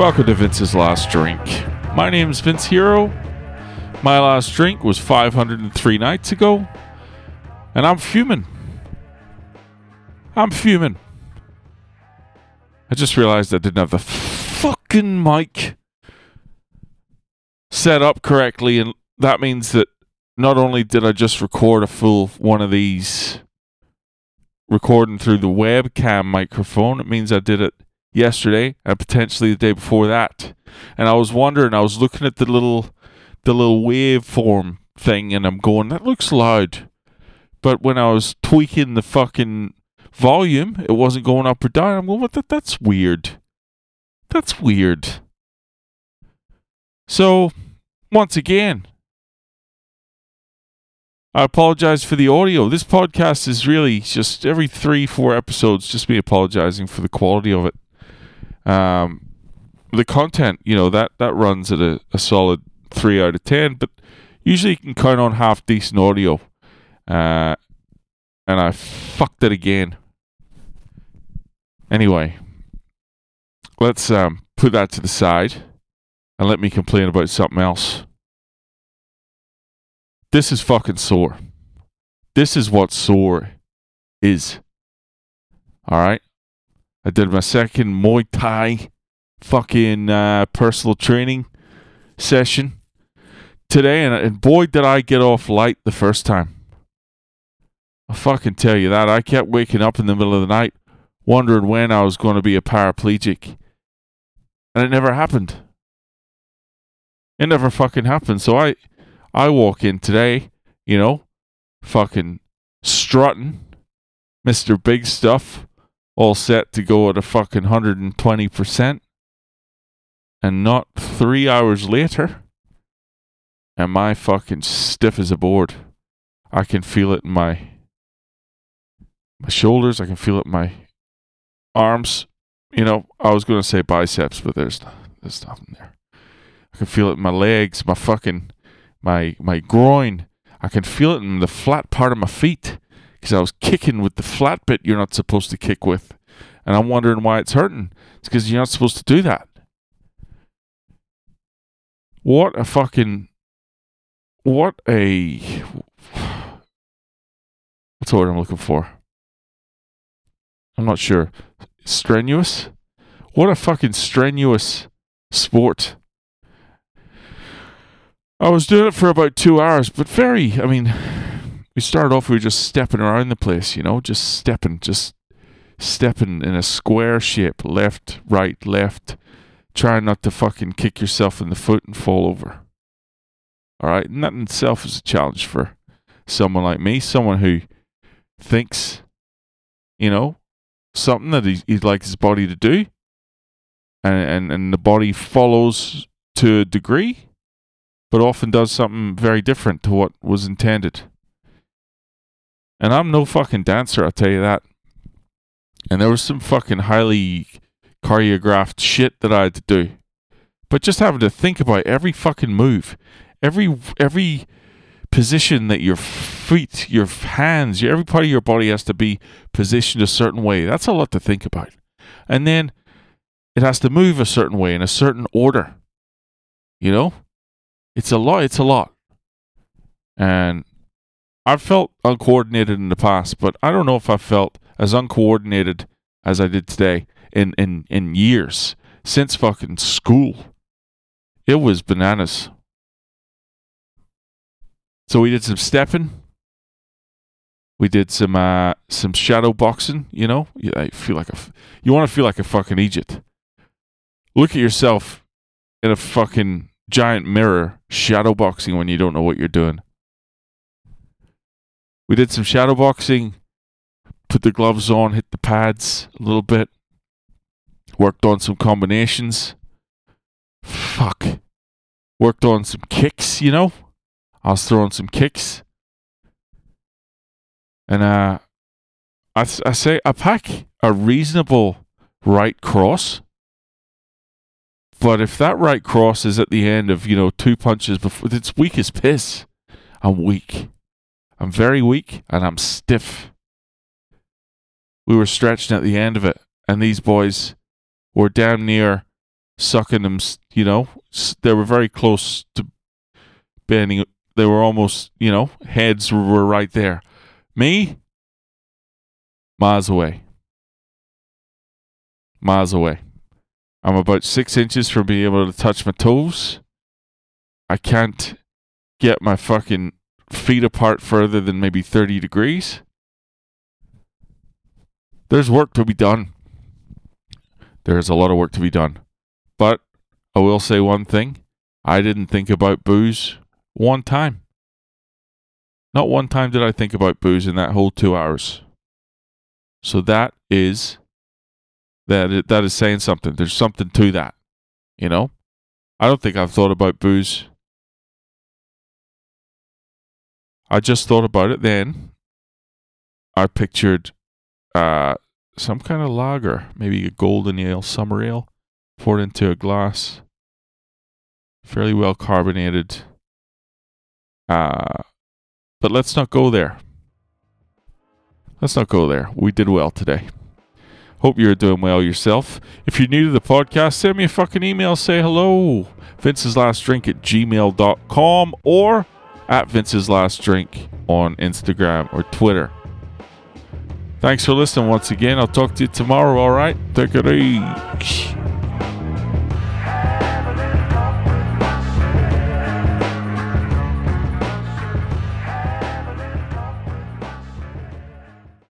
Welcome to Vince's Last Drink. My name is Vince Hero. My last drink was 503 nights ago, and I'm fuming. I'm fuming. I just realized I didn't have the fucking mic set up correctly, and that means that not only did I just record a full one of these recording through the webcam microphone, it means I did it yesterday and potentially the day before that. And I was wondering, I was looking at the little the little waveform thing and I'm going, that looks loud. But when I was tweaking the fucking volume, it wasn't going up or down. I'm going, what that that's weird. That's weird. So once again, I apologize for the audio. This podcast is really just every three, four episodes, just me apologizing for the quality of it. Um, the content, you know, that that runs at a, a solid three out of ten, but usually you can count on half decent audio. Uh, and I fucked it again. Anyway, let's um, put that to the side and let me complain about something else. This is fucking sore. This is what sore is. All right. I did my second Muay Thai fucking uh, personal training session today, and, and boy, did I get off light the first time. I fucking tell you that. I kept waking up in the middle of the night wondering when I was going to be a paraplegic. And it never happened. It never fucking happened. So I I walk in today, you know, fucking strutting, Mr. Big Stuff, all set to go at a fucking 120%. And not three hours later, am I fucking stiff as a board. I can feel it in my my shoulders. I can feel it in my arms. You know, I was going to say biceps, but there's there's nothing there. I can feel it in my legs, my fucking my my groin. I can feel it in the flat part of my feet because I was kicking with the flat bit you're not supposed to kick with, and I'm wondering why it's hurting. It's because you're not supposed to do that. What a fucking what a what's the word I'm looking for? I'm not sure. Strenuous? What a fucking strenuous sport. I was doing it for about two hours, but very, I mean, we started off, we just stepping around the place, you know, just stepping, just stepping in a square shape, left, right, left, trying not to fucking kick yourself in the foot and fall over. All right. And that in itself is a challenge for someone like me, someone who thinks, you know, something that he, he'd like his body to do. And, and, and the body follows to a degree, but often does something very different to what was intended. And I'm no fucking dancer, I'll tell you that. And there was some fucking highly choreographed shit that I had to do. But just having to think about every fucking move, every every position that your feet, your hands, your, every part of your body has to be positioned a certain way. That's a lot to think about. And then it has to move a certain way in a certain order. You know? It's a lot, it's a lot. And I've felt uncoordinated in the past, but I don't know if I felt as uncoordinated as I did today in, in, in years since fucking school. It was bananas. So we did some stepping. We did some uh, some shadow boxing. You know, I feel like a f- you want to feel like a fucking Egypt. Look at yourself in a fucking giant mirror, shadow boxing when you don't know what you're doing. We did some shadow boxing. Put the gloves on, hit the pads a little bit. Worked on some combinations. Fuck. Worked on some kicks, you know. I was throwing some kicks. And uh, I, I say I pack a reasonable right cross. But if that right cross is at the end of, you know, two punches before, it's weak as piss. I'm weak. I'm very weak and I'm stiff. We were stretching at the end of it, and these boys were damn near sucking them. You know, they were very close to bending. They were almost, you know, heads were right there. Me, miles away. Miles away. I'm about six inches from being able to touch my toes. I can't get my fucking feet apart further than maybe 30 degrees. There's work to be done. There's a lot of work to be done. But I will say one thing I didn't think about booze one time. Not one time did I think about booze in that whole two hours. So that is that that is saying something. There's something to that. You know? I don't think I've thought about booze. I just thought about it then. I pictured uh, some kind of lager, maybe a golden ale, summer ale, poured into a glass, fairly well carbonated. Uh, but let's not go there. Let's not go there. We did well today. Hope you're doing well yourself. If you're new to the podcast, send me a fucking email. Say hello. Vince's Last Drink at gmail.com or at Vince's Last Drink on Instagram or Twitter. Thanks for listening once again. I'll talk to you tomorrow, all right? Take it easy.